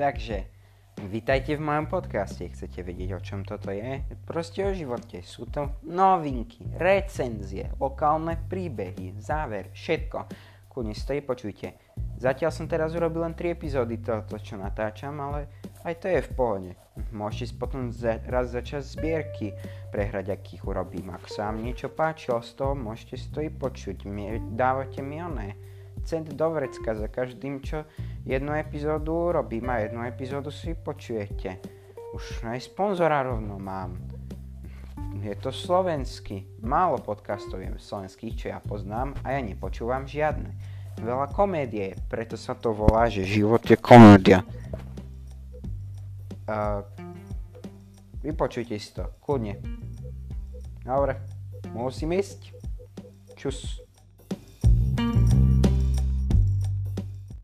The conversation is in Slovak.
Takže, vítajte v mojom podcaste. Chcete vedieť, o čom toto je? Proste o živote. Sú to novinky, recenzie, lokálne príbehy, záver, všetko. Kľudne stojí, počujte. Zatiaľ som teraz urobil len 3 epizódy tohoto, čo natáčam, ale aj to je v pohode. Môžete potom za, raz začať zbierky prehrať, akých urobím. Ak sa vám niečo páčilo z toho, môžete si to i počuť. Mi, dávate mi oné do vrecka za každým, čo jednu epizódu urobím a jednu epizódu si počujete. Už aj sponzora rovno mám. Je to slovenský. Málo podcastov je slovenských, čo ja poznám a ja nepočúvam žiadne veľa komédie, preto sa to volá, že život je komédia. Uh, vypočujte si to, kľudne. Dobre, musím ísť. Čus.